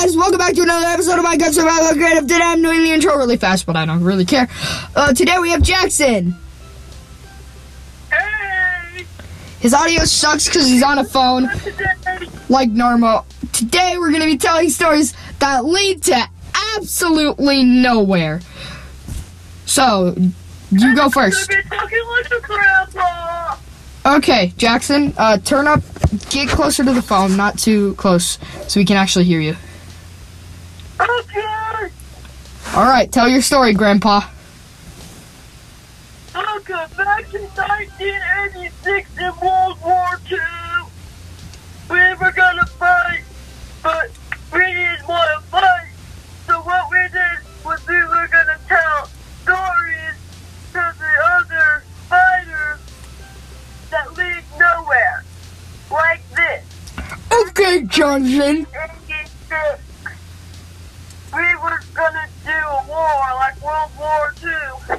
guys? Welcome back to another episode of My Gun Survival Creative. Today I'm doing the intro really fast, but I don't really care. Uh, today we have Jackson. Hey! His audio sucks because he's on a phone, like normal. Today we're going to be telling stories that lead to absolutely nowhere. So, you go first. You've been talking like a grandpa! Okay, Jackson, uh, turn up, get closer to the phone, not too close, so we can actually hear you. Okay! All right, tell your story, Grandpa. Okay, back in 1986 in World War II, we were gonna fight, but we didn't want to fight. So what we did was we were gonna tell stories to the other fighters that lead nowhere. Like this. Okay, Johnson. 86, we were gonna do a war like World War II,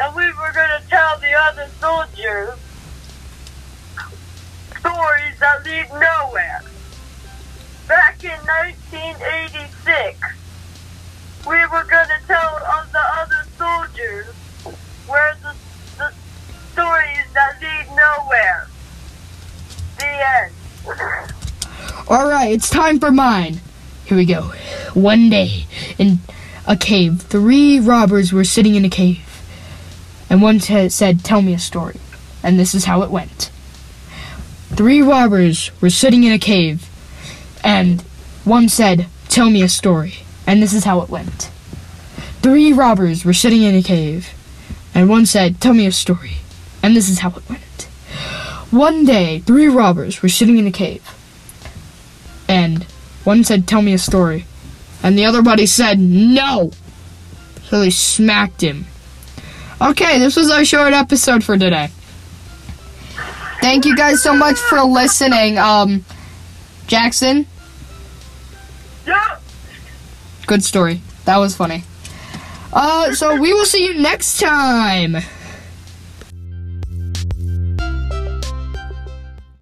and we were gonna tell the other soldiers stories that lead nowhere. Back in 1986, we were gonna tell of the other soldiers where the, the stories that lead nowhere. The end. All right, it's time for mine. Here we go. One day, in a cave, three robbers were sitting in a cave, and one t- said, "Tell me a story." And this is how it went. Three robbers were sitting in a cave, and one said, "Tell me a story." And this is how it went. Three robbers were sitting in a cave, and one said, "Tell me a story." And this is how it went. One day, three robbers were sitting in a cave, and one said, Tell me a story. And the other buddy said, No! So they smacked him. Okay, this was our short episode for today. Thank you guys so much for listening. Um, Jackson, Yeah. good story. That was funny. Uh, so we will see you next time.